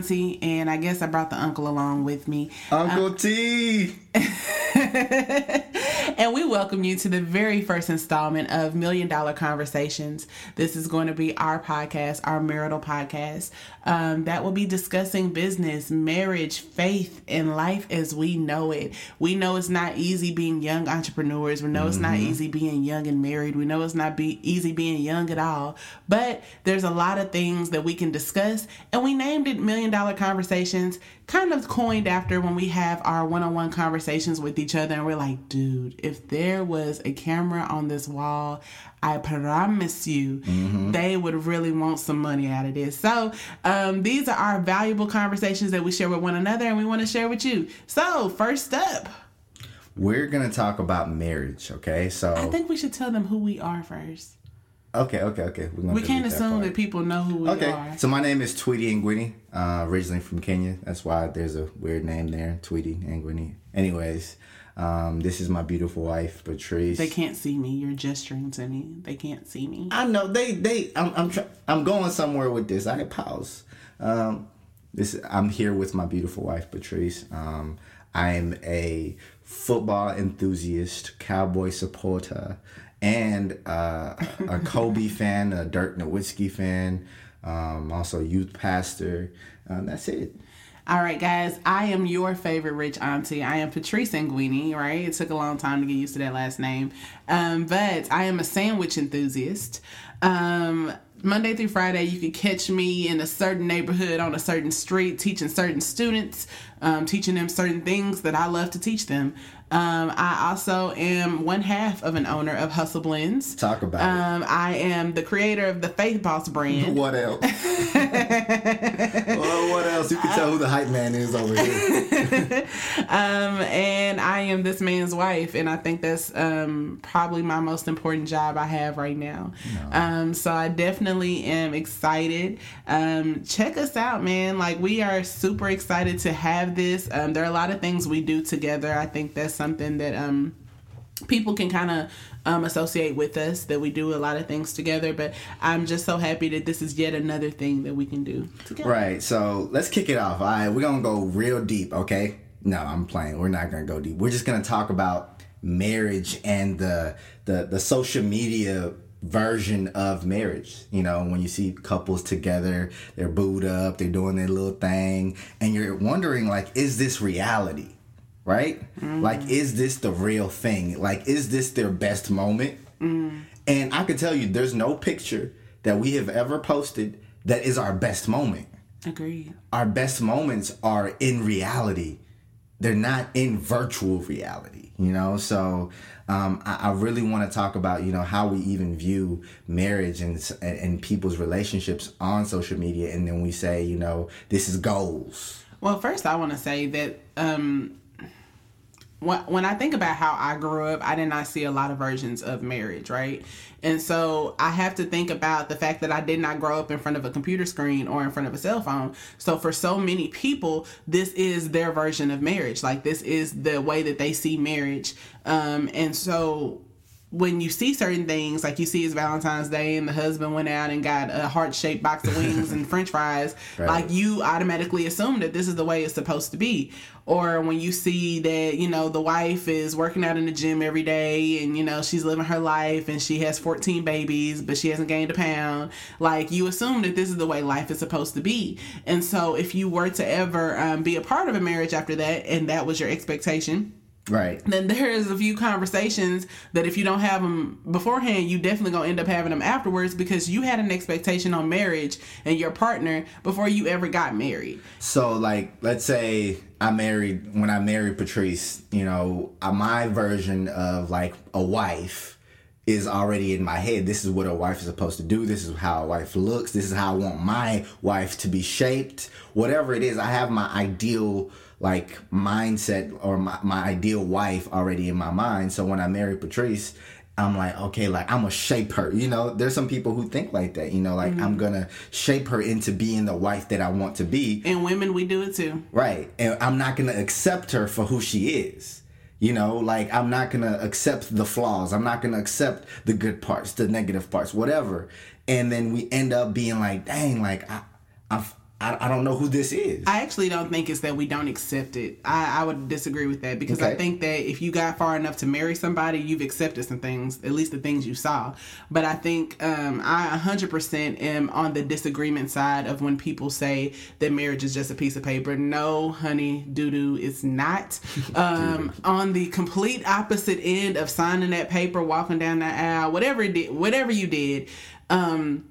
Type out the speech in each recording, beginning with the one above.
auntie, and I guess I brought the uncle along with me. Uncle uh, T! and we welcome you to the very first installment of Million Dollar Conversations. This is going to be our podcast, our marital podcast, um, that will be discussing business, marriage, faith, and life as we know it. We know it's not easy being young entrepreneurs. We know mm-hmm. it's not mm-hmm. easy being young and married. We know it's not be easy being young at all. But there's a lot of things that we can discuss, and we named it Million Dollar Conversations kind of coined after when we have our one-on-one conversations with each other and we're like dude if there was a camera on this wall i promise you mm-hmm. they would really want some money out of this. So um, these are our valuable conversations that we share with one another and we want to share with you. So first up. We're gonna talk about marriage okay? So i think we should tell them who we are first Okay, okay, okay. we can't assume that, that, people know who we okay. are. So my name is Tweety Nguini, uh, originally from Kenya. That's why there's a weird name there, Tweety Nguini. Anyways, um, this is my beautiful wife, Patrice. They can't see me. You're gesturing to me. They can't see me. I know. They they. I'm I'm try, I'm going somewhere with this. I pause. Um, this I'm here with my beautiful wife, Patrice. Um, I am a football enthusiast, cowboy supporter, and uh, a Kobe fan, a Dirk Nowitzki fan, um, also youth pastor. Um, that's it. All right, guys, I am your favorite rich auntie. I am Patrice Nguini, right? It took a long time to get used to that last name. Um, but I am a sandwich enthusiast. Um, Monday through Friday, you can catch me in a certain neighborhood on a certain street teaching certain students, um, teaching them certain things that I love to teach them. Um, I also am one half of an owner of Hustle Blends. Talk about um, it. I am the creator of the Faith Boss brand. what else? well, what else? You can tell who the hype man is over here. um, and I am this man's wife, and I think that's um, probably my most important job I have right now. No. Um, so I definitely am excited. Um, check us out, man. Like we are super excited to have this. there are a lot of things we do together. I think that's something that um people can kind of um, associate with us that we do a lot of things together but i'm just so happy that this is yet another thing that we can do together right so let's kick it off all right we're gonna go real deep okay no i'm playing we're not gonna go deep we're just gonna talk about marriage and the the, the social media version of marriage. You know, when you see couples together, they're booed up, they're doing their little thing, and you're wondering, like, is this reality? Right? Mm. Like, is this the real thing? Like, is this their best moment? Mm. And I can tell you, there's no picture that we have ever posted that is our best moment. Agreed. Our best moments are in reality. They're not in virtual reality, you know? So um, I, I, really want to talk about, you know, how we even view marriage and, and, and people's relationships on social media. And then we say, you know, this is goals. Well, first, I want to say that um, when I think about how I grew up, I did not see a lot of versions of marriage, right? And so I have to think about the fact that I did not grow up in front of a computer screen or in front of a cell phone. So for so many people, this is their version of marriage. Like this is the way that they see marriage. Um, and so when you see certain things, like you see it's Valentine's Day and the husband went out and got a heart shaped box of wings and french fries, right. like you automatically assume that this is the way it's supposed to be. Or when you see that, you know, the wife is working out in the gym every day and, you know, she's living her life and she has 14 babies, but she hasn't gained a pound, like you assume that this is the way life is supposed to be. And so if you were to ever um, be a part of a marriage after that and that was your expectation, Right. Then there's a few conversations that if you don't have them beforehand, you definitely gonna end up having them afterwards because you had an expectation on marriage and your partner before you ever got married. So, like, let's say I married when I married Patrice. You know, uh, my version of like a wife is already in my head. This is what a wife is supposed to do. This is how a wife looks. This is how I want my wife to be shaped. Whatever it is, I have my ideal like mindset or my, my ideal wife already in my mind. So when I married Patrice, I'm like, okay, like I'm gonna shape her. You know, there's some people who think like that. You know, like mm-hmm. I'm gonna shape her into being the wife that I want to be. And women, we do it too. Right. And I'm not gonna accept her for who she is. You know, like I'm not gonna accept the flaws. I'm not gonna accept the good parts, the negative parts, whatever. And then we end up being like, dang, like I, I've, I, I don't know who this is. I actually don't think it's that we don't accept it. I, I would disagree with that because I think that if you got far enough to marry somebody, you've accepted some things, at least the things you saw. But I think um, I 100% am on the disagreement side of when people say that marriage is just a piece of paper. No, honey, doo doo, it's not. Um, on the complete opposite end of signing that paper, walking down that aisle, whatever it did, whatever you did. Um,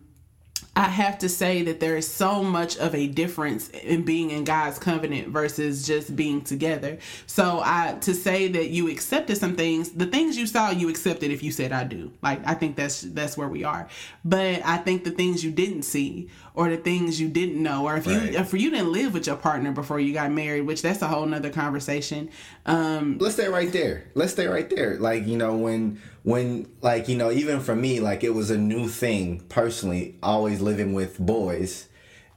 I have to say that there is so much of a difference in being in God's covenant versus just being together. So I to say that you accepted some things, the things you saw you accepted if you said I do. Like I think that's that's where we are. But I think the things you didn't see or the things you didn't know or if you if you didn't live with your partner before you got married, which that's a whole nother conversation. Um let's stay right there. Let's stay right there. Like you know when when like you know even for me like it was a new thing personally always living with boys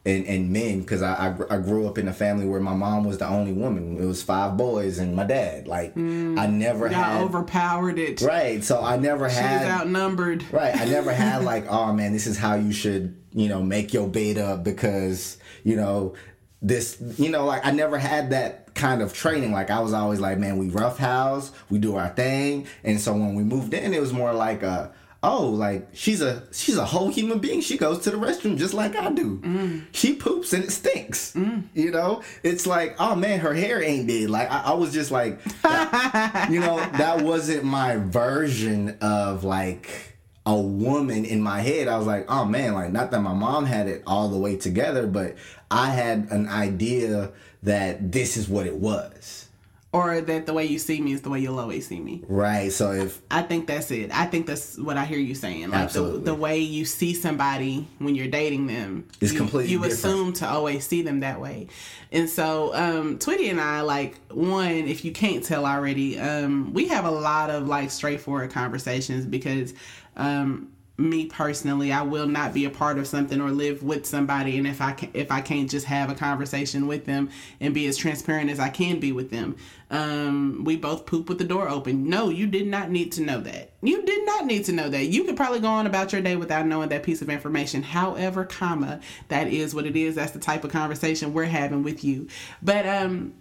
and and men because I, I I grew up in a family where my mom was the only woman. It was five boys and my dad. Like mm. I never had overpowered it. right. So I never She was had outnumbered. Right. I never had like, oh man, this is how you should, you know, make your bed up because, you know, this, you know, like I never had that kind of training. Like I was always like, man, we rough house, we do our thing. And so when we moved in, it was more like a, oh, like she's a she's a whole human being. She goes to the restroom just like I do. Mm. She poops and it stinks. Mm. You know, it's like, oh man, her hair ain't dead. Like I, I was just like, that- you know, that wasn't my version of like a woman in my head. I was like, oh man, like not that my mom had it all the way together, but I had an idea that this is what it was. Or that the way you see me is the way you'll always see me. Right. So if I think that's it. I think that's what I hear you saying. Like the, Absolutely. the way you see somebody when you're dating them is you, completely You different. assume to always see them that way, and so um, Twitty and I like one. If you can't tell already, um, we have a lot of like straightforward conversations because. Um, me personally, I will not be a part of something or live with somebody, and if I can, if I can't just have a conversation with them and be as transparent as I can be with them, um, we both poop with the door open. No, you did not need to know that. You did not need to know that. You could probably go on about your day without knowing that piece of information. However, comma, that is what it is. That's the type of conversation we're having with you. But um,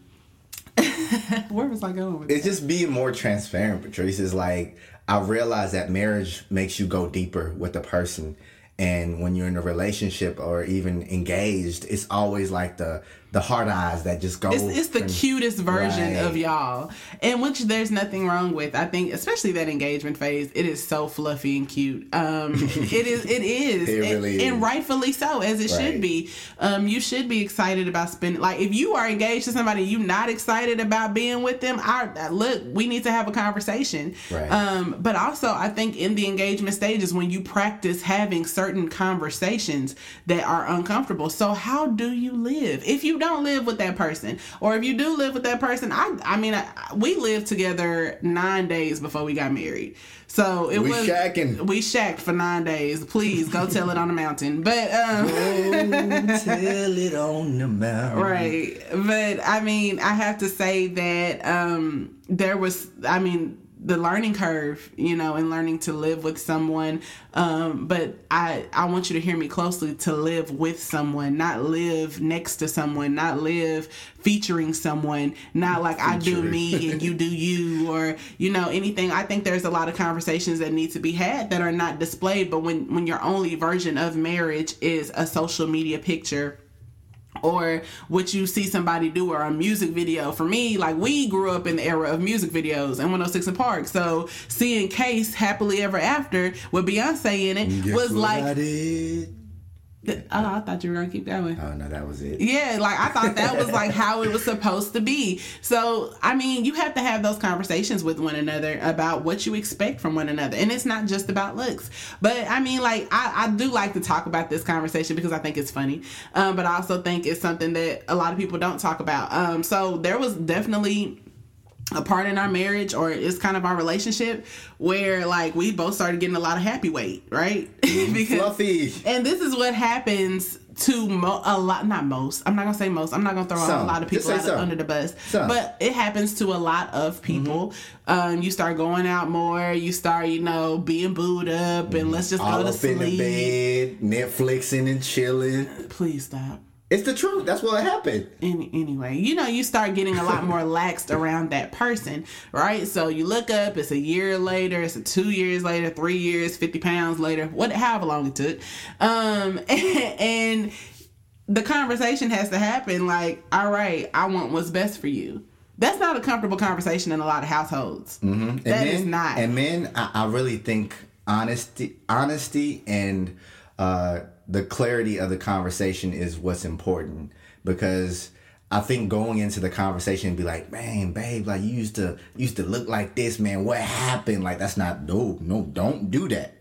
where was I going with it's just being more transparent, Patrice, is like I realize that marriage makes you go deeper with the person. And when you're in a relationship or even engaged, it's always like the the hard eyes that just go. It's, it's the cutest version Right. of y'all, and which there's nothing wrong with. I think, especially that engagement phase, it is so fluffy and cute. Um, it is, it is, It and, really and is. rightfully so, as it should be. Um, you should be excited about spending. Like, if you are engaged to somebody, you're not excited about being with them. I look, we need to have a conversation. Right. Um, but also, I think in the engagement stages, when you practice having certain conversations that are uncomfortable. So, how do you live? If you don't live with that person, or if you do live with that person, I, I mean, I, we lived together nine days before we got married. So it We was shacking. we shacked for nine days. Please go tell it on the mountain. But um, Tell it on the mountain. right but i mean i have to say that um there was i mean the learning curve you know and learning to live with someone. Um but i i want you to hear me closely to live with someone not live next to someone not live featuring someone not like i do me and you do you or you know anything. I think there's a lot of conversations that need to be had that are not displayed but when when your only version of marriage is a social media picture or what you see somebody do or a music video. For me, like we grew up in the era of music videos and 106 & Park. So seeing Case Happily Ever After with Beyonce in it Guess was like, oh, I thought you were gonna keep going. Oh no, that was it. Yeah, like I thought that was like how it was supposed to be. So, I mean, you have to have those conversations with one another about what you expect from one another. And it's not just about looks. But I mean, like, I, I do like to talk about this conversation because I think it's funny. Um, but I also think it's something that a lot of people don't talk about. Um, so there was definitely a part in our marriage or it's kind of our relationship where like we both started getting a lot of happy weight, right? Mm-hmm. because Fluffy. and this is what happens to mo- a lot, not most. I'm not gonna say most. I'm not gonna throw a lot of people some. under the bus. Some. But it happens to a lot of mm-hmm. people. Um, you start going out more. You start, you know, being booed up, and mm-hmm. let's just All go to up in the sleep. bed, Netflixing and chilling. Please stop. It's the truth. That's what happened. Any, anyway, you know, you start getting a lot more laxed around that person, right? So you look up, it's a year later, it's a two years later, three years, 50 pounds later, what, however long it took. Um, and, and the conversation has to happen like, all right, I want what's best for you. That's not a comfortable conversation in a lot of households. Mm-hmm. That men, is not. And men, I, I really think honesty, honesty, and uh, the clarity of the conversation is what's important because I think going into the conversation and be like, man, babe, like you used to used to look like this, man. What happened? Like that's not no, no, don't do that.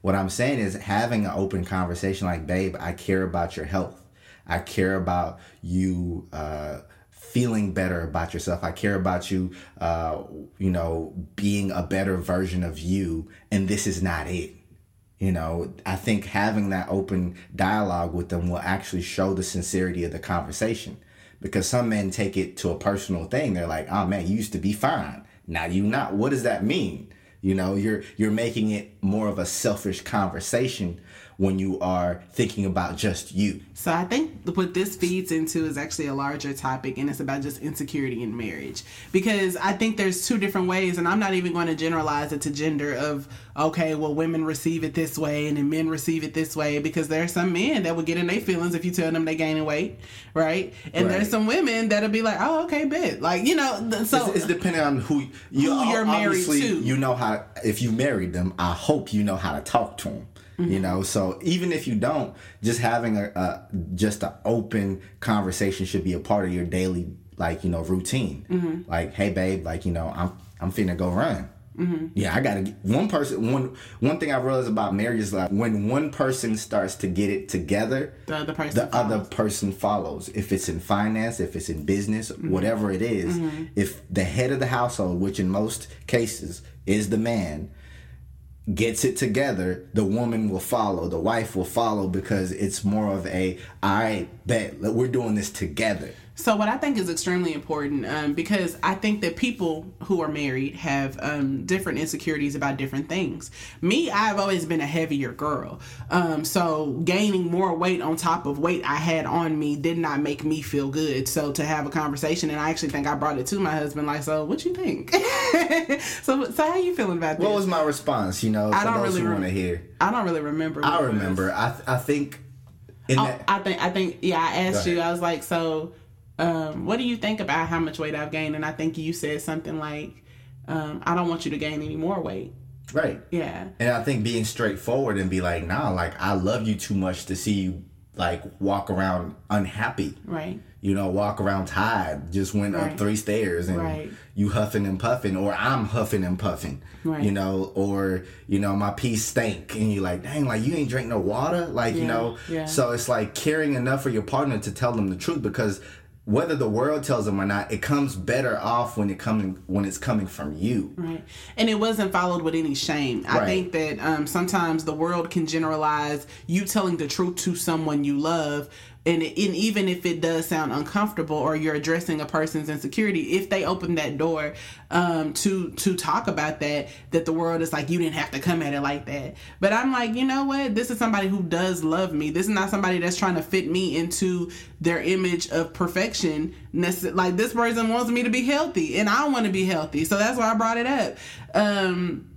What I'm saying is having an open conversation like, babe, I care about your health. I care about you uh, feeling better about yourself. I care about you, uh, you know, being a better version of you. And this is not it. You know, I think having that open dialogue with them will actually show the sincerity of the conversation. Because some men take it to a personal thing. They're like, "Oh man, you used to be fine. Now you not." What does that mean? You know, you're you're making it more of a selfish conversation when you are thinking about just you. So I think what this feeds into is actually a larger topic and it's about just insecurity in marriage. Because I think there's two different ways and I'm not even going to generalize it to gender of okay, well women receive it this way and then men receive it this way because there are some men that will get in their feelings if you tell them they're gaining weight, right? And right. there's some women that'll be like, "Oh, okay, bet." Like, you know, so it's, it's depending on who you who you're married to. You know how if you married them, I hope you know how to talk to them. Mm-hmm. You know, so even if you don't, just having a, a just an open conversation should be a part of your daily like you know routine. Mm-hmm. Like, hey babe, like you know, I'm I'm finna go run. Mm-hmm. Yeah, I gotta get one person. One one thing I realized about marriage is like when one person starts to get it together, the other person, the follows. other person follows. If it's in finance, if it's in business, mm-hmm. whatever it is, mm-hmm. if the head of the household, which in most cases is the man, gets it together, the woman will follow, the wife will follow because it's more of a, a I bet we're doing this together. So what I think is extremely important, um, because I think that people who are married have um, different insecurities about different things. Me, I've always been a heavier girl, um, so gaining more weight on top of weight I had on me did not make me feel good. So to have a conversation, and I actually think I brought it to my husband, like, so what you think? so, so how you feeling about this? What was my response? You know, I don't really want to hear. I don't really remember. I remember. I I think. Oh, that, I think I think yeah. I asked you. I was like, so um, what do you think about how much weight I've gained? And I think you said something like, um, I don't want you to gain any more weight. Right. Yeah. And I think being straightforward and be like, nah, like I love you too much to see you like walk around unhappy. Right. You know, walk around tired, just went right. up three stairs and right. you huffing and puffing, or I'm huffing and puffing. Right. You know, or, you know, my pee stank and you're like, dang, like you ain't drink no water. Like, yeah. you know, yeah. so it's like caring enough for your partner to tell them the truth because whether the world tells them or not, it comes better off when it coming when it's coming from you. Right, and it wasn't followed with any shame. Right. I think that um, sometimes the world can generalize you telling the truth to someone you love and, and even if it does sound uncomfortable or you're addressing a person's insecurity if they open that door um, to to talk about that that the world is like you didn't have to come at it like that. But i'm like you know what? This is somebody who does love me. This is not somebody that's trying to fit me into their image of perfection. Like this person wants me to be healthy and i want to be healthy. So that's why i brought it up. Um,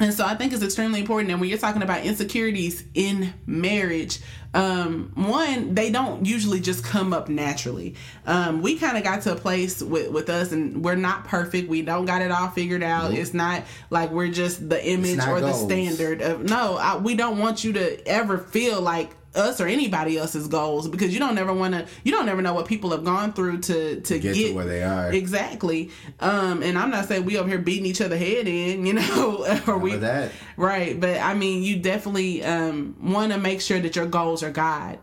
and so I think it's extremely important. And when you're talking about insecurities in marriage, um, one, they don't usually just come up naturally. Um, we kind of got to a place with, with us, and we're not perfect. We don't got it all figured out. Nope. It's not like we're just the image or goals. the standard of. No, I, we don't want you to ever feel like us or anybody else's goals because you don't never want to you don't never know what people have gone through to to get, get to where they are. Exactly. Um and i'm not saying we over here beating each other head in you know or we that. Right but i mean you definitely um want to make sure that your goals are god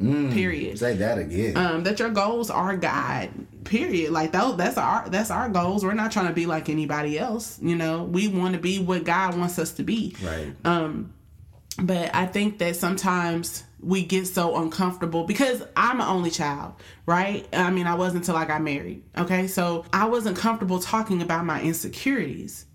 mm, period. say that again. Um that your goals are god period. Like that, that's our that's our goals. We're not trying to be like anybody else you know? We want to be what god wants us to be. Right. Um but I think that sometimes we get so uncomfortable because I'm an only child, right? I mean, I wasn't until I got married. Okay, so I wasn't comfortable talking about my insecurities.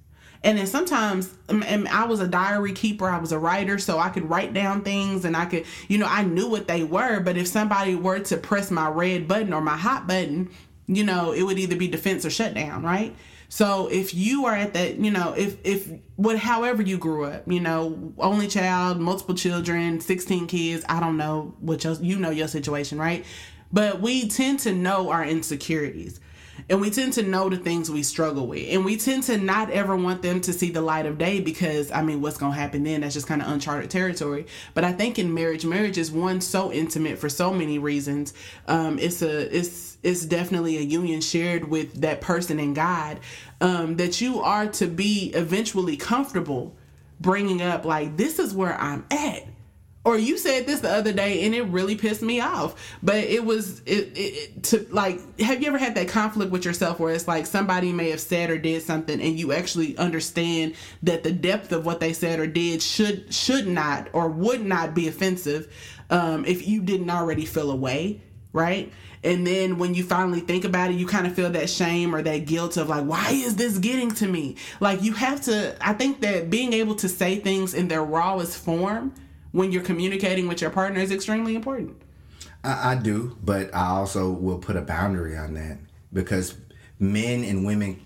And then sometimes, um, and I was a diary keeper, I was a writer, so I could write down things and I could, you know, I knew what they were. But if somebody were to press my red button or my hot button, you know, it would either be defense or shutdown, right? So if you are at that, you know, if if what however you grew up, you know, only child, multiple children, 16 kids, I don't know what your, you know your situation, right? But we tend to know our insecurities. And we tend to know the things we struggle with. And we tend to not ever want them to see the light of day because, I mean, what's going to happen then? That's just kind of uncharted territory. But I think in marriage, marriage is one so intimate for so many reasons. Um, it's a, it's, it's definitely a union shared with that person and God um, that you are to be eventually comfortable bringing up, like, this is where I'm at or you said this the other day and it really pissed me off. But it was it, it, to like have you ever had that conflict with yourself where it's like somebody may have said or did something and you actually understand that the depth of what they said or did should should not or would not be offensive um, if you didn't already feel away right? And then when you finally think about it you kind of feel that shame or that guilt of like why is this getting to me? Like you have to i think that being able to say things in their rawest form when you're communicating with your partner is extremely important. I, I do, but I also will put a boundary on that because men and women,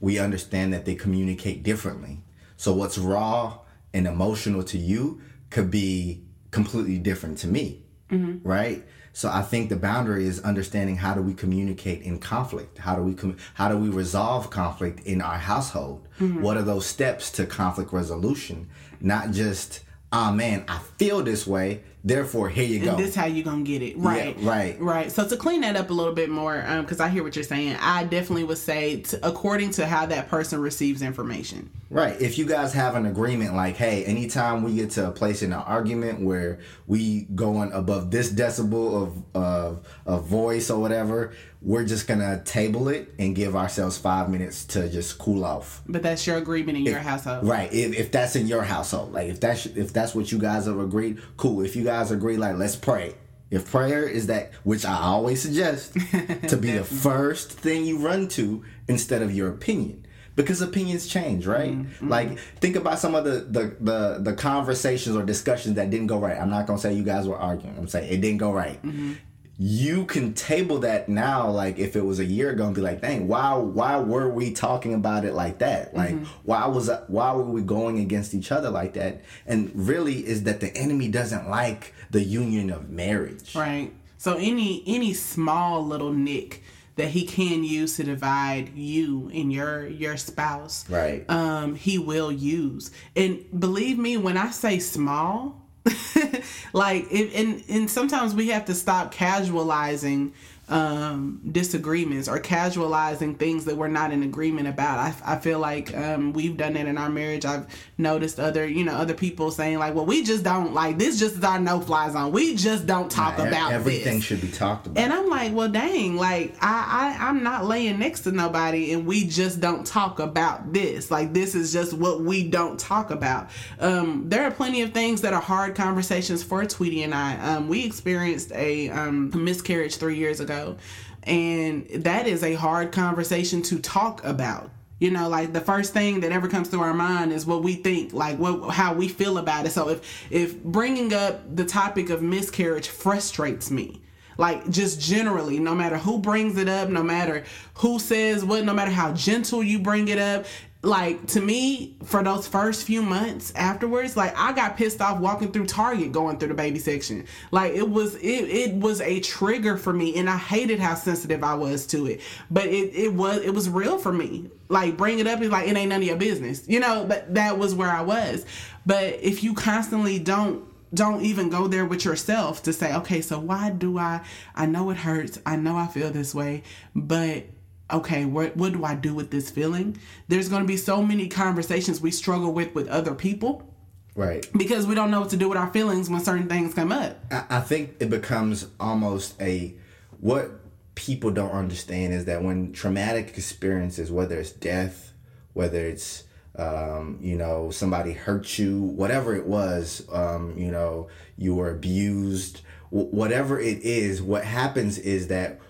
we understand that they communicate differently. So what's raw and emotional to you could be completely different to me, mm-hmm. right? So I think the boundary is understanding how do we communicate in conflict? How do we com- how do we resolve conflict in our household? Mm-hmm. What are those steps to conflict resolution? Not just oh man, I feel this way. Therefore, here you go. And this how you gonna get it, right? Yeah, right, right. So to clean that up a little bit more, because um, I hear what you're saying, I definitely would say to, according to how that person receives information. Right. If you guys have an agreement, like, hey, anytime we get to a place in an argument where we going above this decibel of of, of voice or whatever, we're just gonna table it and give ourselves five minutes to just cool off. But that's your agreement in if, your household, right? If, if that's in your household, like if that's if that's what you guys have agreed, cool. If you guys agree, like let's pray. If prayer is that, which I always suggest, to be the first thing you run to instead of your opinion because opinions change, right? Mm-hmm. Like think about some of the, the, the the conversations or discussions that didn't go right. I'm not gonna say you guys were arguing. I'm saying it didn't go right. Mm-hmm you can table that now like if it was a year ago and be like dang why why were we talking about it like that? Like mm-hmm. why was why were we going against each other like that? And really is that the enemy doesn't like the union of marriage. Right. So any any small little nick that he can use to divide you and your your spouse right. um he will use. And believe me when i say small like it, and and sometimes we have to stop casualizing um, disagreements or casualizing things that we're not in agreement about. I, I feel like um, we've done that in our marriage. I've noticed other, you know, other people saying like, "Well, we just don't like this. Just is our no fly zone. We just don't talk nah, about everything this. should be talked about." And I'm like, "Well, dang! Like I, I I'm not laying next to nobody, and we just don't talk about this. Like this is just what we don't talk about. Um, there are plenty of things that are hard conversations for Tweety and I. Um, we experienced a um, miscarriage three years ago ago. And that is a hard conversation to talk about. You know, like the first thing that ever comes to our mind is what we think, like what how we feel about it. So if if bringing up the topic of miscarriage frustrates me, like just generally no matter who brings it up no matter who says what no matter how gentle you bring it up like to me for those first few months afterwards like i got pissed off walking through target going through the baby section. Like it was it, it was a trigger for me and i hated how sensitive i was to it. But it, it was it was real for me. Like bring it up and like it ain't none of your business you know? But that was where i was. But if you constantly don't don't even go there with yourself to say okay so why do i i know it hurts. I know i feel this way but okay, what what do I do with this feeling? There's going to be so many conversations we struggle with with other people. Right. Because we don't know what to do with our feelings when certain things come up. I, I think it becomes almost a what people don't understand is that when traumatic experiences, whether it's death, whether it's um, you know somebody hurt you, whatever it was, um, you know you were abused, w- whatever it is, what happens is that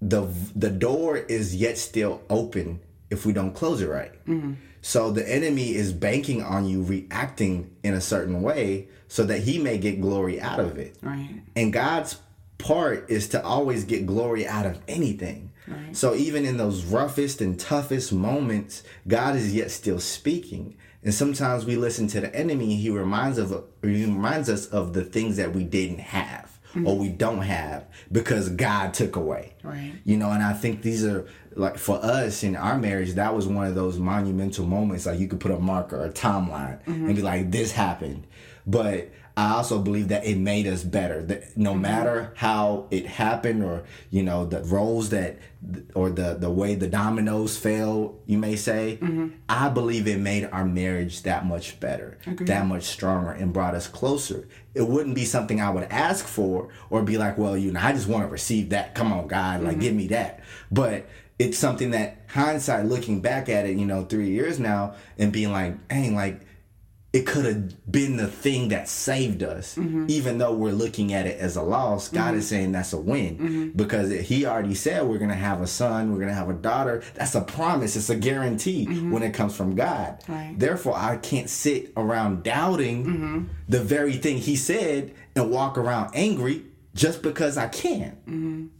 the the door is yet still open if we don't close it right. Mm-hmm. So the enemy is banking on you reacting in a certain way so that he may get glory out of it. Right. And God's part is to always get glory out of anything. Right. So even in those roughest and toughest moments, God is yet still speaking. And sometimes we listen to the enemy, he reminds of he reminds us of the things that we didn't have or mm-hmm. we don't have because God took away. Right. You know, and I think these are like for us in our marriage, that was one of those monumental moments. Like you could put a marker, a timeline, mm-hmm. and be like, "This happened." But I also believe that it made us better. That no mm-hmm. matter how it happened, or you know, the roles that, or the the way the dominoes fell, you may say, mm-hmm. I believe it made our marriage that much better, that much stronger, and brought us closer. It wouldn't be something I would ask for, or be like, well, you know, I just want to receive that. Come on, God, like mm-hmm. give me that. But it's something that hindsight, looking back at it, you know, three years now, and being like, dang, like it could have been the thing that saved us, mm-hmm. even though we're looking at it as a loss. God is mm-hmm. saying that's a win mm-hmm. because He already said we're gonna have a son, we're gonna have a daughter. That's a promise. It's a guarantee when it comes from God. Right. Therefore, I can't sit around doubting the very thing He said and walk around angry just because I can.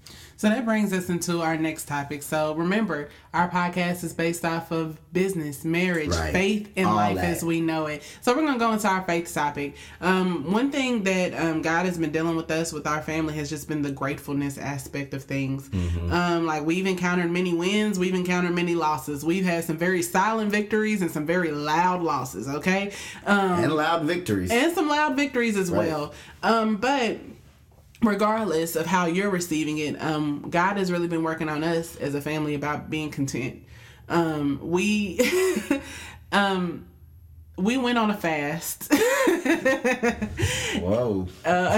So that brings us into our next topic. So remember, our podcast is based off of business, marriage, Right. faith, and All life that. as we know it. So we're gonna go into our faith topic. Um, one thing that um, God has been dealing with us with our family has just been the gratefulness aspect of things. Mm-hmm. Um, like we've encountered many wins, we've encountered many losses. We've had some very silent victories and some very loud losses. Okay. Um, And loud victories. and some loud victories as Right. well. Um, but regardless of how you're receiving it, um, God has really been working on us as a family about being content. Um, we, um, we went on a fast. Whoa. Uh,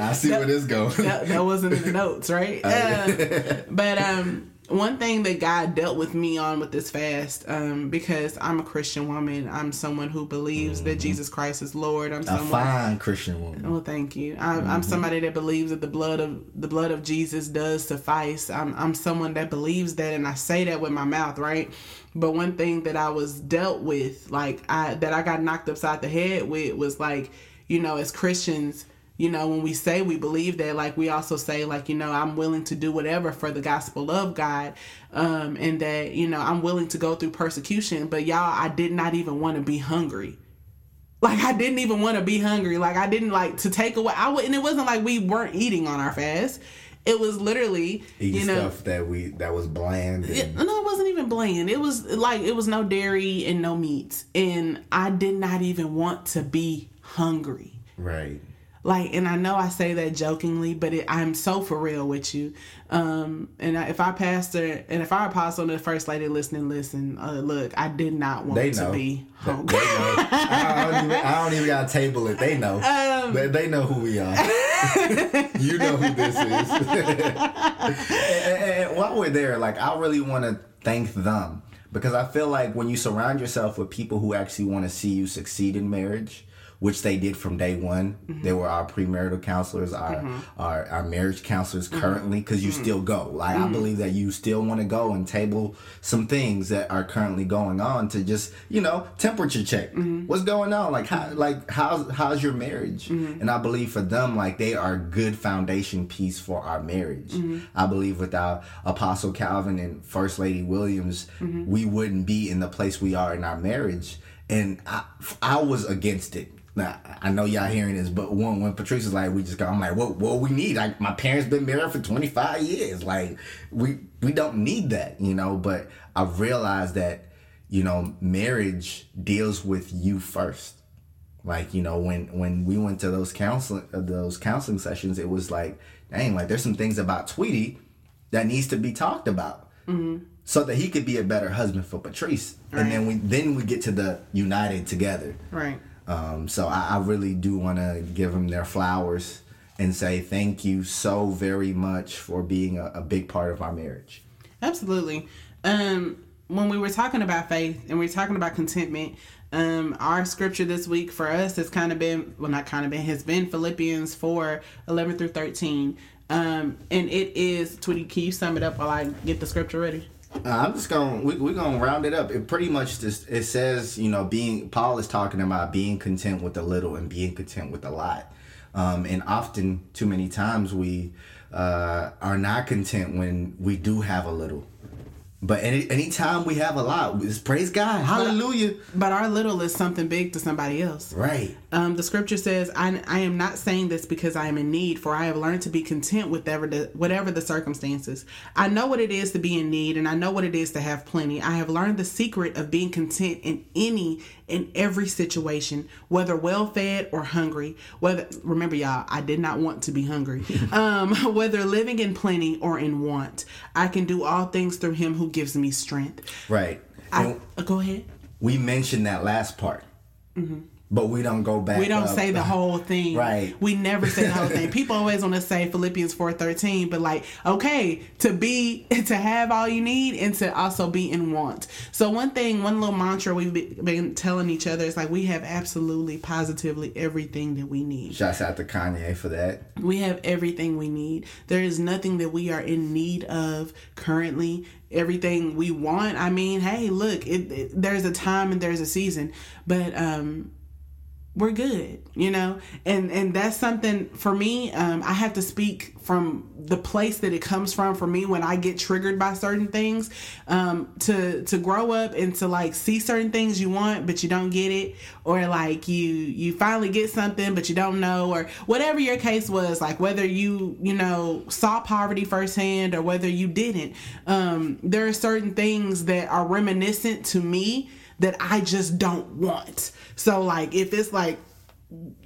I see where this goes. that, that wasn't in the notes, right? Uh, but um, one thing that God dealt with me on with this fast, um, because I'm a Christian woman, I'm someone who believes that Jesus Christ is Lord. I'm someone, A fine Christian woman. Well, thank you. I'm, I'm somebody that believes that the blood of the blood of Jesus does suffice. I'm I'm someone that believes that, and I say that with my mouth, right? But one thing that I was dealt with, like I that I got knocked upside the head with, was like, you know, as Christians, you know, when we say we believe that, like we also say, like, you know, I'm willing to do whatever for the gospel of God, um, and that you know I'm willing to go through persecution. But y'all, I did not even want to be hungry like I didn't even want to be hungry. Like I didn't like to take away. I would, and it wasn't like we weren't eating on our fast. It was literally, Eating you know, stuff that we that was bland. And, it, no, it wasn't even bland. It was like it was no dairy and no meats, and I did not even want to be hungry. right. Like, and I know I say that jokingly, but it, I'm so for real with you. Um, and I, if our pastor and if i apostle and the first lady listening, listen, uh, look, I did not want They to know. be They hungry. know. I, don't even, I don't even gotta table it. They know. Um, they, they know who we are. you know who this is. and, and- and while we're there, like I really want to thank them because I feel like when you surround yourself with people who actually want to see you succeed in marriage, which they did from day one. Mm-hmm. They were our premarital counselors, our mm-hmm. our, our marriage counselors mm-hmm. currently, because you still go. Like I believe that you still want to go and table some things that are currently going on to just you know temperature check. What's going on? Like how like how's how's your marriage? And I believe for them, like they are a good foundation piece for our marriage. I believe without Apostle Calvin and First Lady Williams, we wouldn't be in the place we are in our marriage. And I, I was against it. Now I know y'all hearing this, but when when Patrice was like, we just got. I'm like, what what we need? Like my parents been married for 25 years. Like we we don't need that, you know. But I realized that you know marriage deals with you first. Like you know when when we went to those counseling uh, those counseling sessions, it was like, dang, like there's some things about Tweety that needs to be talked about. So that he could be a better husband for Patrice, and then we then we get to the united together. right. Um, so I, I really do want to give them their flowers and say thank you so very much for being a, a big part of our marriage. Absolutely. Um, when we were talking about faith and we are talking about contentment, um, our scripture this week for us has kind of been, well, not kind of been, has been Philippians 4 11 through 13. Um, and it is, Tweety, can you sum it up while I get the scripture ready? Uh, I'm just going. We, we're gonna round it up. It pretty much just it says you know being Paul is talking about being content with a little and being content with a lot. Um, and often, too many times, we uh, are not content when we do have a little. But any anytime we have a lot, just praise God, Hallelujah. But our little is something big to somebody else. Right. Um, the scripture says, I, I am not saying this because I am in need, for I have learned to be content with whatever the, whatever the circumstances. I know what it is to be in need, and I know what it is to have plenty. I have learned the secret of being content in any and every situation, whether well fed or hungry. Whether remember, y'all, I did not want to be hungry. um, whether living in plenty or in want, I can do all things through Him who gives me strength. Right. I, go ahead. we mentioned that last part, mm-hmm. But we don't go back. We don't up. say the whole thing. Right. We never say the whole thing. People always want to say Philippians 4:13, but like, okay, to be to have all you need and to also be in want. So one thing, one little mantra we've been telling each other is like we have absolutely positively everything that we need. Shouts out to Kanye for that. We have everything we need. There is nothing that we are in need of currently. Everything we want. I mean, hey, look, it, it, there's a time and there's a season, but um, we're good, you know. And and that's something for me. Um, I have to speak from the place that it comes from. For me, when I get triggered by certain things, um, to to grow up and to like see certain things you want but you don't get it, or like you you finally get something but you don't know, or whatever your case was, like whether you you know saw poverty firsthand or whether you didn't. Um, there are certain things that are reminiscent to me that I just don't want. So like if it's like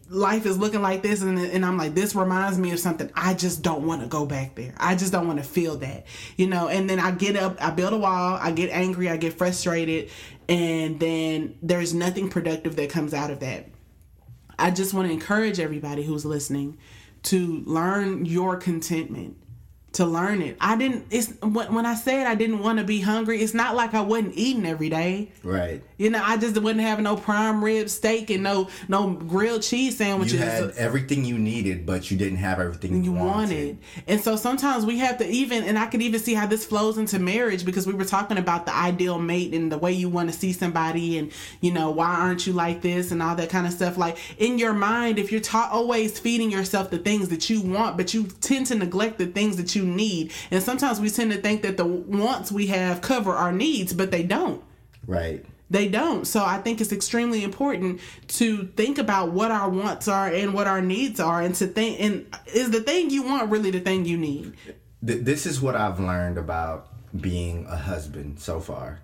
life is looking like this and, and I'm like this reminds me of something I just don't want to go back there. I just don't want to feel that. You know, and then I get up, I build a wall, I get angry, I get frustrated and then there's nothing productive that comes out of that. I just want to encourage everybody who's listening to learn your contentment to learn it. I didn't. It's when when I said I didn't want to be hungry. It's not like I wasn't eating every day. Right. You know, I just wasn't having no prime rib steak and no no grilled cheese sandwiches. You had everything you needed, but you didn't have everything you, you wanted. And so sometimes we have to even, and I could even see how this flows into marriage because we were talking about the ideal mate and the way you want to see somebody and, you know, why aren't you like this and all that kind of stuff. Like in your mind, if you're ta- always feeding yourself the things that you want, but you tend to neglect the things that you need. And sometimes we tend to think that the wants we have cover our needs, but they don't. Right. They don't. So I think it's extremely important to think about what our wants are and what our needs are, and to think and is the thing you want really the thing you need. This is what I've learned about being a husband so far,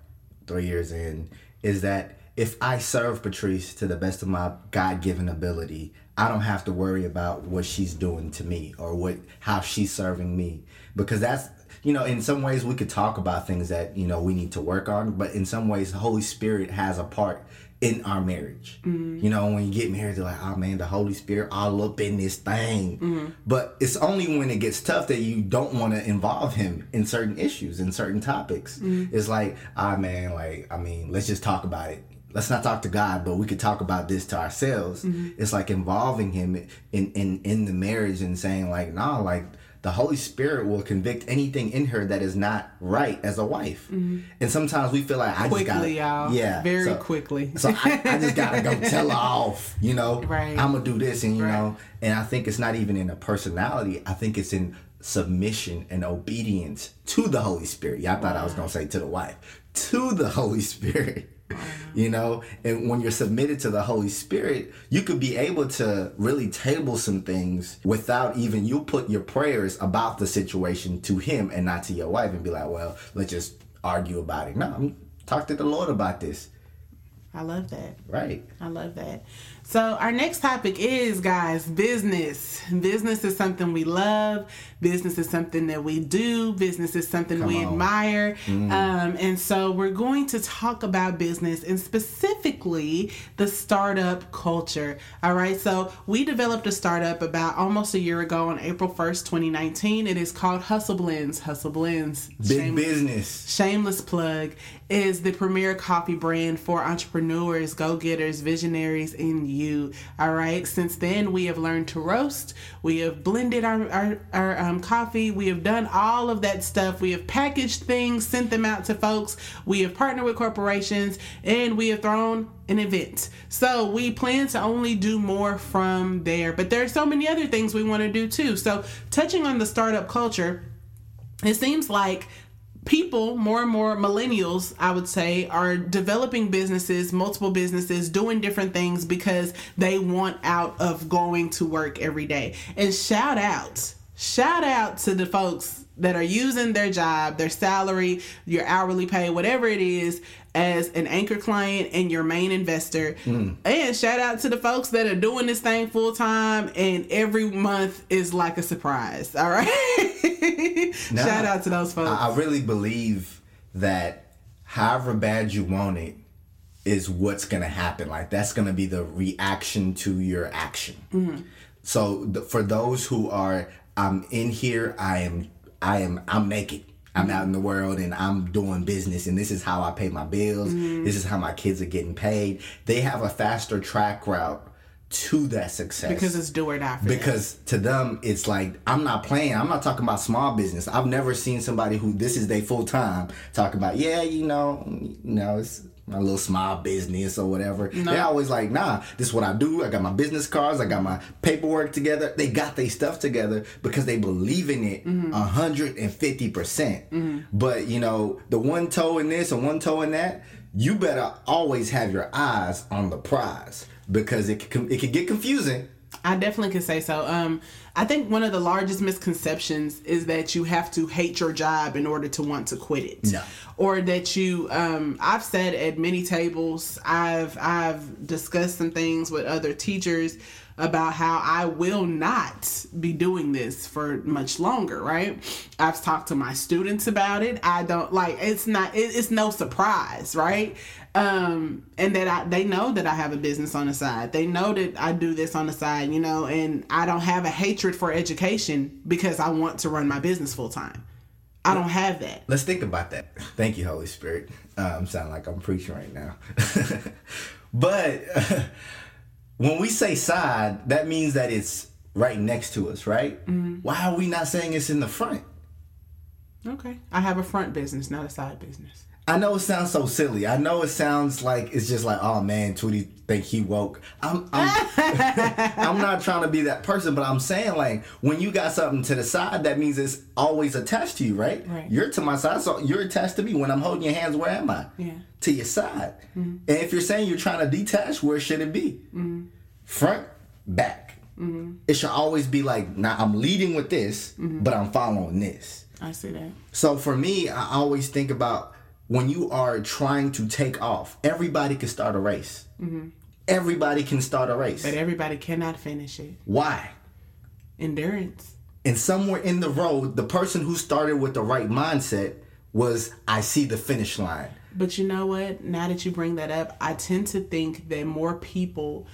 three years in, is that if I serve Patrice to the best of my God given ability, I don't have to worry about what she's doing to me or what how she's serving me. Because that's you know, in some ways we could talk about things that, you know, we need to work on, but in some ways the Holy Spirit has a part in our marriage. Mm-hmm. You know, when you get married, they're like, oh man, the Holy Spirit all up in this thing. Mm-hmm. But it's only when it gets tough that you don't want to involve him in certain issues, in certain topics. Mm-hmm. It's like, ah man, like, I mean, let's just talk about it. Let's not talk to God, but we could talk about this to ourselves. Mm-hmm. It's like involving him in, in, in the marriage and saying like, nah, like the Holy Spirit will convict anything in her that is not right as a wife. Mm-hmm. And sometimes we feel like I Quickly, just gotta, y'all. yeah, Very so- quickly. so I, I just gotta go tell her off, you know. Right. I'm gonna do this, and you Right. know, and I think it's not even in a personality. I think it's in submission and obedience to the Holy Spirit. Yeah, I thought I was gonna say to the wife, to the Holy Spirit. You know, and when you're submitted to the Holy Spirit, you could be able to really table some things without even you put your prayers about the situation to Him and not to your wife, and be like, "Well, let's just argue about it." No, talk to the Lord about this. I love that. Right. I love that. So our next topic is guys, business. Business is something we love. Business is something that we do. Business is something we on. Mm. admire. Um, and so we're going to talk about business and specifically the startup culture. All right. So we developed a startup about almost a year ago on April 1st, 2019. It is called Hustle Blends. Hustle Blends. Big Shameless- business. Shameless plug is the premier coffee brand for entrepreneurs, go getters, visionaries, and you. All right. Since then, we have learned to roast. We have blended our, our, our um, coffee. We have done all of that stuff. We have packaged things, sent them out to folks. We have partnered with corporations, and we have thrown an event. So we plan to only do more from there. But there are so many other things we want to do too. So touching on the startup culture, it seems like people, more and more millennials, I would say, are developing businesses, multiple businesses, doing different things because they want out of going to work every day. And shout out, shout out to the folks that are using their job, their salary, your hourly pay, whatever it is, as an anchor client and your main investor. Mm. And shout out to the folks that are doing this thing full time and every month is like a surprise. All right. shout out to those folks. I really believe that however bad you want it is what's going to happen. Like that's going to be the reaction to your action. Mm-hmm. So th- for those who are, I'm in here, I am, I am, I'm naked. I'm out in the world and I'm doing business and this is how I pay my bills. Mm-hmm. This is how my kids are getting paid. They have a faster track route to that success because it's do or die. because them. to them, it's like I'm not playing. I'm not talking about small business. I've never seen somebody who this is their full time talk about. Yeah, you know, you know, it's my little small business or whatever. No. They're always like, nah, this is what I do. I got my business cards, I got my paperwork together. They got their stuff together because they believe in it mm-hmm. 150%. percent mm-hmm. But, you know, the one toe in this and one toe in that, you better always have your eyes on the prize because it can, it can get confusing I definitely could say so. Um, I think one of the largest misconceptions is that you have to hate your job in order to want to quit it. No. Or that you, um, I've said at many tables, I've I've discussed some things with other teachers about how I will not be doing this for much longer, right? I've talked to my students about it. I don't like it's not it, it's no surprise, right? Um and that I they know that I have a business on the side. They know that I do this on the side, you know, and I don't have a hatred for education because I want to run my business full time. I don't have that. Let's think about that. Thank you, Holy Spirit. Um, sound like I'm preaching right now. but when we say side, that means that it's right next to us, right? Mm-hmm. Why are we not saying it's in the front? Okay. I have a front business, not a side business. I know it sounds so silly. I know it sounds like it's just like, oh man, Tootie think he woke. I'm I'm, I'm not trying to be that person, but I'm saying like when you got something to the side, that means it's always attached to you, right? Right. You're to my side, so you're attached to me. When I'm holding your hands, where am I? Yeah. To your side. Mm-hmm. And if you're saying you're trying to detach, where should it be? Mm-hmm. Front, back. Mm-hmm. It should always be like, now I'm leading with this, mm-hmm. but I'm following this. I see that. So for me, I always think about when you are trying to take off, everybody can start a race. Mm-hmm. Everybody can start a race. But everybody cannot finish it. Why? Endurance. And somewhere in the road, the person who started with the right mindset was, I see the finish line. But you know what? Now that you bring that up, I tend to think that more people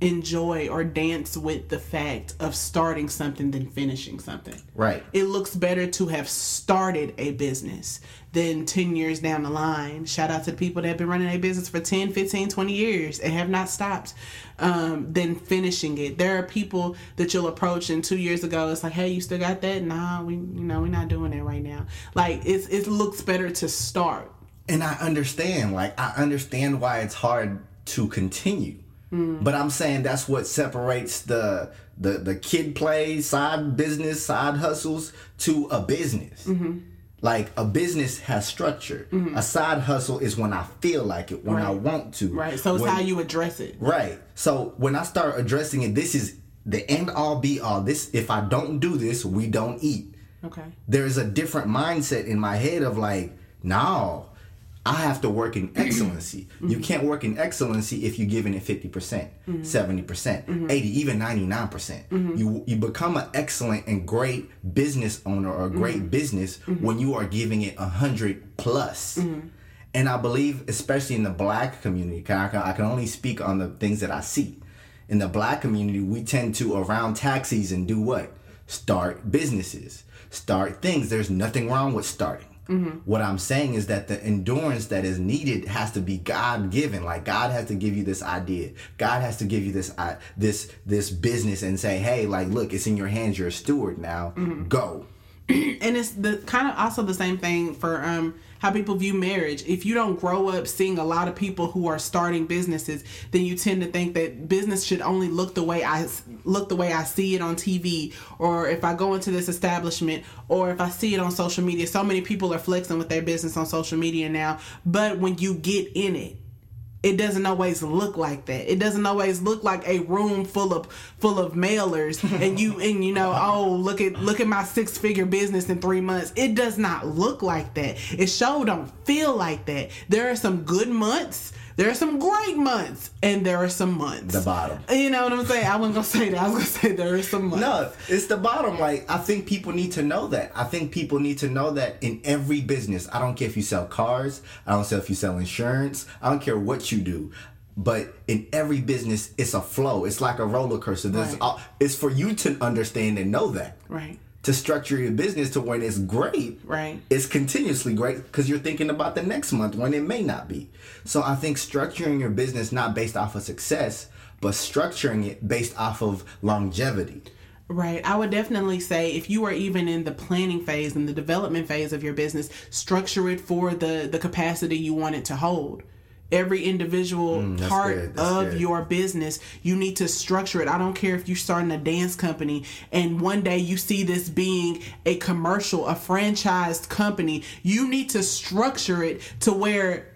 enjoy or dance with the fact of starting something than finishing something. Right. It looks better to have started a business than 10 years down the line. Shout out to the people that have been running a business for 10, 15, 20 years and have not stopped um, than finishing it. There are people that you'll approach and two years ago it's like, hey, you still got that? Nah, we you know, we're not doing that right now. Like it's it looks better to start. And I understand. Like I understand why it's hard to continue Mm. But I'm saying that's what separates the the the kid play side business side hustles to a business. Mm-hmm. Like a business has structure. Mm-hmm. A side hustle is when I feel like it, when right. I want to. Right. So it's when, how you address it. Right. So when I start addressing it, this is the end all be all. This if I don't do this, we don't eat. Okay. There's a different mindset in my head of like, no, I have to work in excellency. Mm-hmm. You can't work in excellency if you're giving it 50%, percent 70%, percent mm-hmm. 80, even 99%. percent mm-hmm. You you become an excellent and great business owner or a great mm-hmm. business mm-hmm. when you are giving it 100 plus. Mm-hmm. And I believe especially in the black community, I can, I can only speak on the things that I see. In the black community, we tend to around taxis and do what? Start businesses. Start things. There's nothing wrong with starting What I'm saying is that the endurance that is needed has to be God given. Like God has to give you this idea. God has to give you this uh, this this business and say, "Hey, like look, it's in your hands. You're a steward now. Go." and it's the kind of also the same thing for um how people view marriage. If you don't grow up seeing a lot of people who are starting businesses, then you tend to think that business should only look the way I look the way I see it on TV, or if I go into this establishment, or if I see it on social media. So many people are flexing with their business on social media now, but when you get in it, it doesn't always look like that. It doesn't always look like a room full of full of mailers and you and you know, oh look at look at my six figure business in three months. It does not look like that. It sure don't feel like that. There are some good months. There are some great months, and there are some months. The bottom. You know what I'm saying? I wasn't gonna say that. I was gonna say there are some months. No, it's the bottom. Like I think people need to know that. I think people need to know that in every business. I don't care if you sell cars. I don't care if you sell insurance. I don't care what you do. But in every business, it's a flow. It's like a roller coaster. There's Right. all, it's for you to understand and know that. Right. To structure your business to when it's great, Right. it's continuously great because you're thinking about the next month when it may not be. So I think structuring your business not based off of success, but structuring it based off of longevity. Right. I would definitely say if you are even in the planning phase and the development phase of your business, structure it for the the capacity you want it to hold. Every individual Mm, part good, of good. your business, you need to structure it. I don't care if you're starting a dance company and one day you see this being a commercial, a franchised company, you need to structure it to where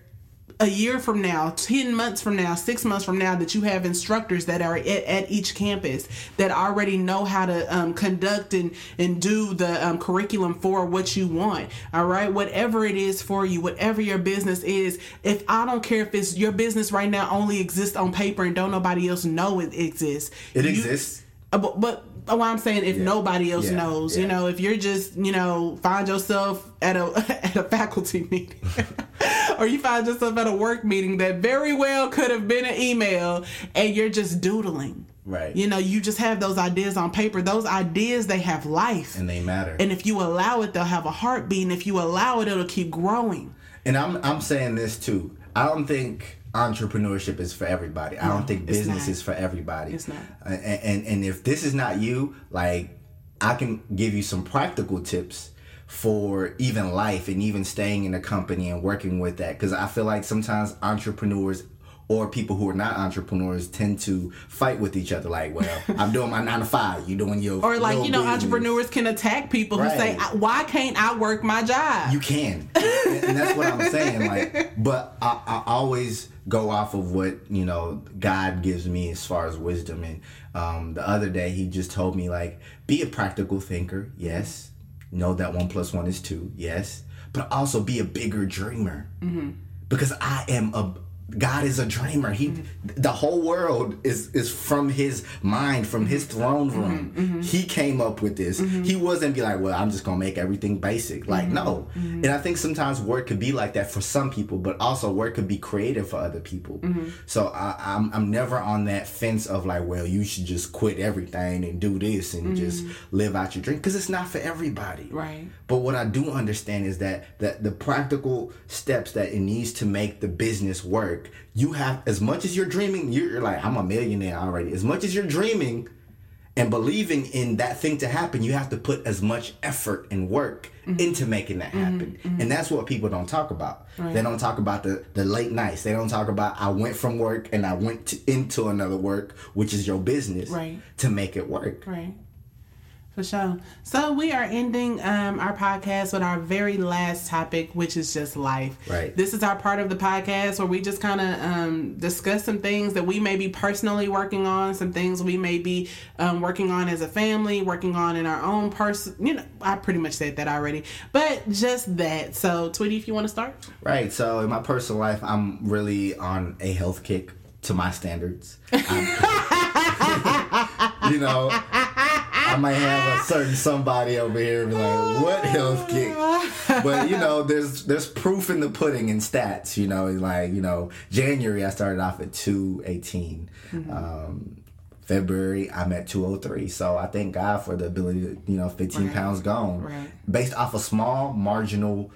a year from now, 10 months from now, six months from now, that you have instructors that are at, at each campus that already know how to um, conduct and, and do the um, curriculum for what you want. All right. Whatever it is for you, whatever your business is, if I don't care if it's your business right now only exists on paper and don't nobody else know it exists. It you- exists. Uh, But, but uh, what I'm saying, if nobody else Yeah. knows, Yeah. you know, if you're just, you know, find yourself at a at a faculty meeting, or you find yourself at a work meeting that very well could have been an email, and you're just doodling. Right. You know, you just have those ideas on paper. Those ideas, they have life. and they matter. And if you allow it, they'll have a heartbeat. And if you allow it, it'll keep growing. And I'm I'm saying this too. I don't think entrepreneurship is for everybody. I don't think business is for everybody. It's not. Uh, And, and and if this is not you, like I can give you some practical tips for even life and even staying in a company and working with that because I feel like sometimes entrepreneurs or people who are not entrepreneurs tend to fight with each other like well i'm doing my nine to five you doing your Or like, you know, business. entrepreneurs can attack people who say, why can't I work my job? You can, and and that's what I'm saying. Like, but I, I always go off of what you know God gives me as far as wisdom. And um, the other day, He just told me like, be a practical thinker. Yes, know that one plus one is two. Yes, but also be a bigger dreamer. Because I am a God is a dreamer. He, mm-hmm. the whole world is is from His mind, from His mm-hmm. throne room. Mm-hmm. He came up with this. He wasn't be like, well, I'm just gonna make everything basic. Like, no. And I think sometimes work could be like that for some people, but also work could be creative for other people. So I, I'm I'm never on that fence of like, well, you should just quit everything and do this and just live out your dream because it's not for everybody. Right. But what I do understand is that that the practical steps that it needs to make the business work, you have as much as you're dreaming, you're like, I'm a millionaire already. As much as you're dreaming and believing in that thing to happen, you have to put as much effort and work mm-hmm. into making that mm-hmm. happen. Mm-hmm. And that's what people don't talk about. They don't talk about the, the late nights. They don't talk about I went from work and I went to, into another work, which is your business, Right. to make it work. Right. For sure. So we are ending um, our podcast with our very last topic, which is just life. Right. This is our part of the podcast where we just kind of um, discuss some things that we may be personally working on, some things we may be um, working on as a family, working on in our own person. You know, I pretty much said that already, but just that. So, Tweety, if you want to start. Right. So in my personal life, I'm really on a health kick to my standards. You know, I might have a certain somebody over here be like, "What health kick?" But you know, there's there's proof in the pudding in stats. You know, like you know, January I started off at two eighteen. Um, February I'm at 203. So I thank God for the ability to, you know, 15 pounds gone. Right. Based off a small marginal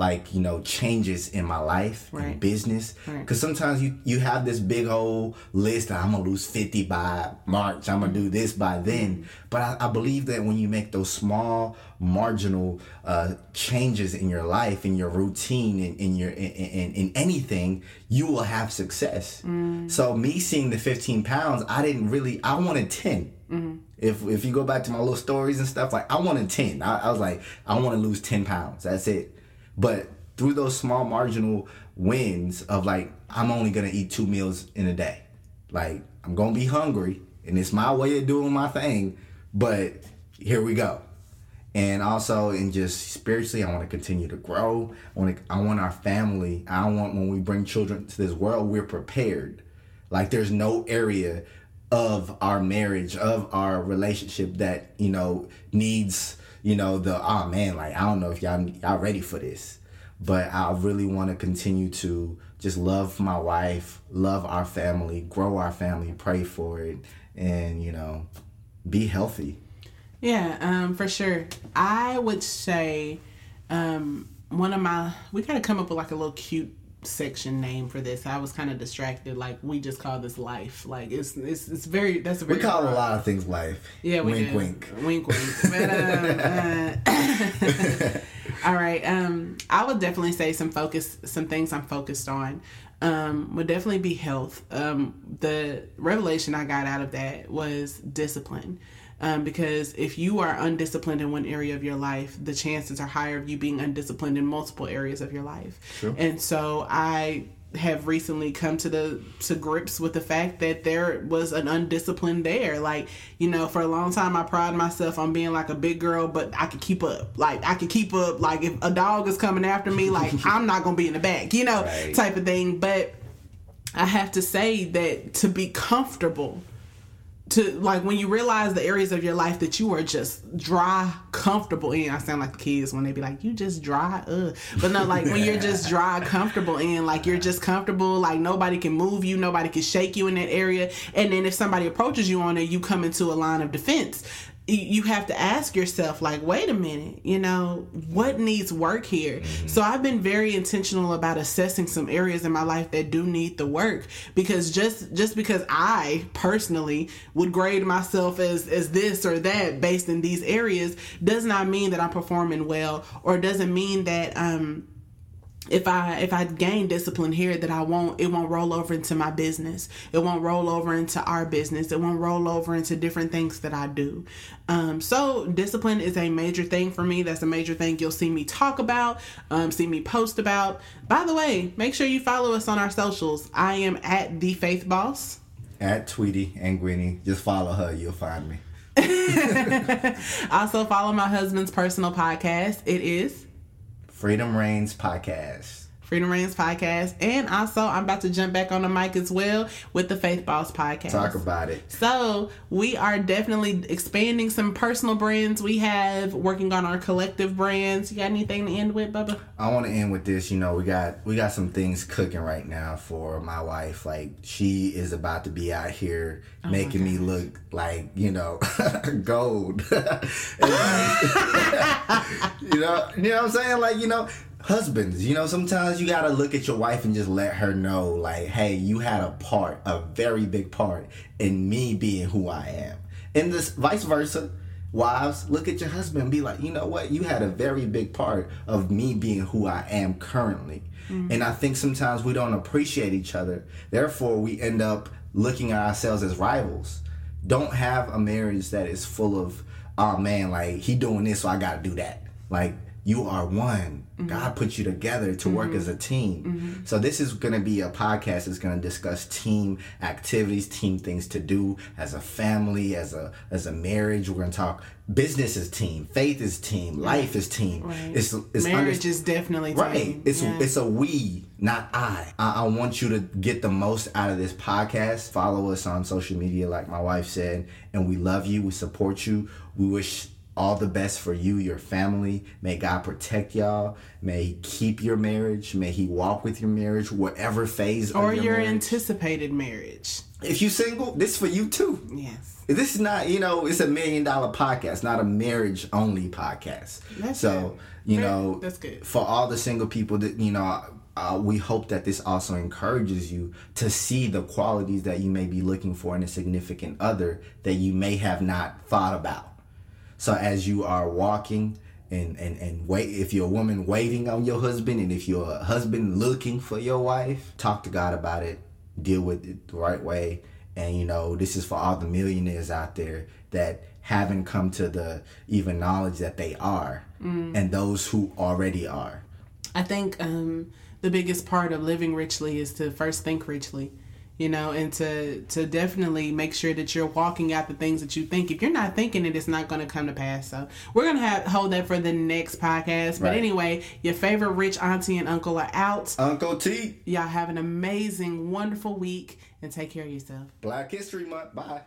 like you know changes in my life Right. and business Right. because sometimes you you have this big old list that i'm gonna lose 50 by march i'm gonna do this by then but I, I believe that when you make those small marginal uh, changes in your life in your routine in, in your in, in, in anything you will have success so me seeing the 15 pounds i didn't really i wanted 10 if if you go back to my little stories and stuff, like I wanted ten. I, I was like, I want to lose ten pounds. That's it. But through those small marginal wins of like, I'm only gonna eat two meals in a day. Like I'm gonna be hungry, and it's my way of doing my thing. But here we go. And also, in just spiritually, I want to continue to grow. I want to, I want our family. I want when we bring children to this world, we're prepared. Like there's no area of our marriage, of our relationship that you know needs you know the oh man, like I don't know if y'all y'all ready for this, but I really want to continue to just love my wife, love our family, grow our family, pray for it, and you know, be healthy. Yeah, um, for sure. I would say um, one of my we gotta come up with like a little cute section name for this. I was kind of distracted. Like we just call this life. Like it's it's it's very that's a very We call a lot of things life. Yeah, we wink, do. wink. wink, wink. But um, uh, all right. Um, I would definitely say some focus, some things I'm focused on. Um, would definitely be health. Um, the revelation I got out of that was discipline. Um, because if you are undisciplined in one area of your life, the chances are higher of you being undisciplined in multiple areas of your life. True. And so I have recently come to the to grips with the fact that there was an undisciplined there. Like, you know, for a long time I pride myself on being like a big girl, but I could keep up. Like I could keep up. Like if a dog is coming after me, like I'm not gonna be in the back, you know, Right. type of thing. But I have to say that to be comfortable to like when you realize the areas of your life that you are just dry, comfortable in. I sound like the kids when they be like, "You just dry," uh. but no, like when you're just dry, comfortable in, like you're just comfortable, like nobody can move you, nobody can shake you in that area, and then if somebody approaches you on it, you come into a line of defense. You- You have to ask yourself, like, wait a minute, you know, what needs work here? So I've been very intentional about assessing some areas in my life that do need the work because just just because I personally would grade myself as as this or that based in these areas does not mean that I'm performing well or doesn't mean that um if I if I gain discipline here that I won't it won't roll over into my business. It won't roll over into our business. It won't roll over into different things that I do. Um, so discipline is a major thing for me. That's a major thing you'll see me talk about, um, see me post about. By the way, make sure you follow us on our socials. I am at the Faith Boss. At Tweety and Gwynny, just follow her. You'll find me. Also follow my husband's personal podcast. It is Freedom Reigns podcast. Freedom Reigns Podcast. And also I'm about to jump back on the mic as well with the Faith Boss Podcast. Talk about it. So we are definitely expanding some personal brands we have, working on our collective brands. You got anything to end with, Bubba? I want to end with this. You know, we got we got some things cooking right now for my wife. Like she is about to be out here oh making me look like you know gold. You know, you know what I'm saying? Like you know, husbands. You know, sometimes you gotta look at your wife and just let her know, like, hey, you had a part, a very big part in me being who I am, and this vice versa. Wives, look at your husband and be like, you know what? You had a very big part of me being who I am currently. Mm-hmm. And I think sometimes we don't appreciate each other. Therefore, we end up looking at ourselves as rivals. Don't have a marriage that is full of, oh man, like he doing this, so I gotta do that. Like you are one. God mm-hmm. put you together to work as a mm-hmm. team. Mm-hmm. So this is going to be a podcast that's going to discuss team activities, team things to do as a family, as a as a marriage. We're going to talk business is team, faith is team, life is team. Right. It's it's Marriage under- is definitely Right. It's Yeah. it's a we, not I. I. I want you to get the most out of this podcast. Follow us on social media, like my wife said, and we love you. We support you. We wish all the best for you, your family. May God protect y'all. May He keep your marriage. May He walk with your marriage, whatever phase or of your, your marriage. anticipated marriage. if you single, this is for you too. Yes. This is not, you know, it's a million dollar podcast, not a marriage only podcast. That's so, good. you know, that's good. For all the single people that, you know, uh, we hope that this also encourages you to see the qualities that you may be looking for in a significant other that you may have not thought about. So as you are walking and, and, and wait, if you're a woman waiting on your husband and if you're a husband looking for your wife, talk to God about it, deal with it the right way. And you know, this is for all the millionaires out there that haven't come to the even knowledge that they are and those who already are. I think um, the biggest part of living richly is to first think richly, you know, and to to definitely make sure that you're walking out the things that you think. If you're not thinking it, it's not going to come to pass. So we're gonna have hold that for the next podcast. But Right. anyway, your favorite rich auntie and uncle are out. Uncle T, Y'all have an amazing, wonderful week, and take care of yourself. Black History Month. Bye.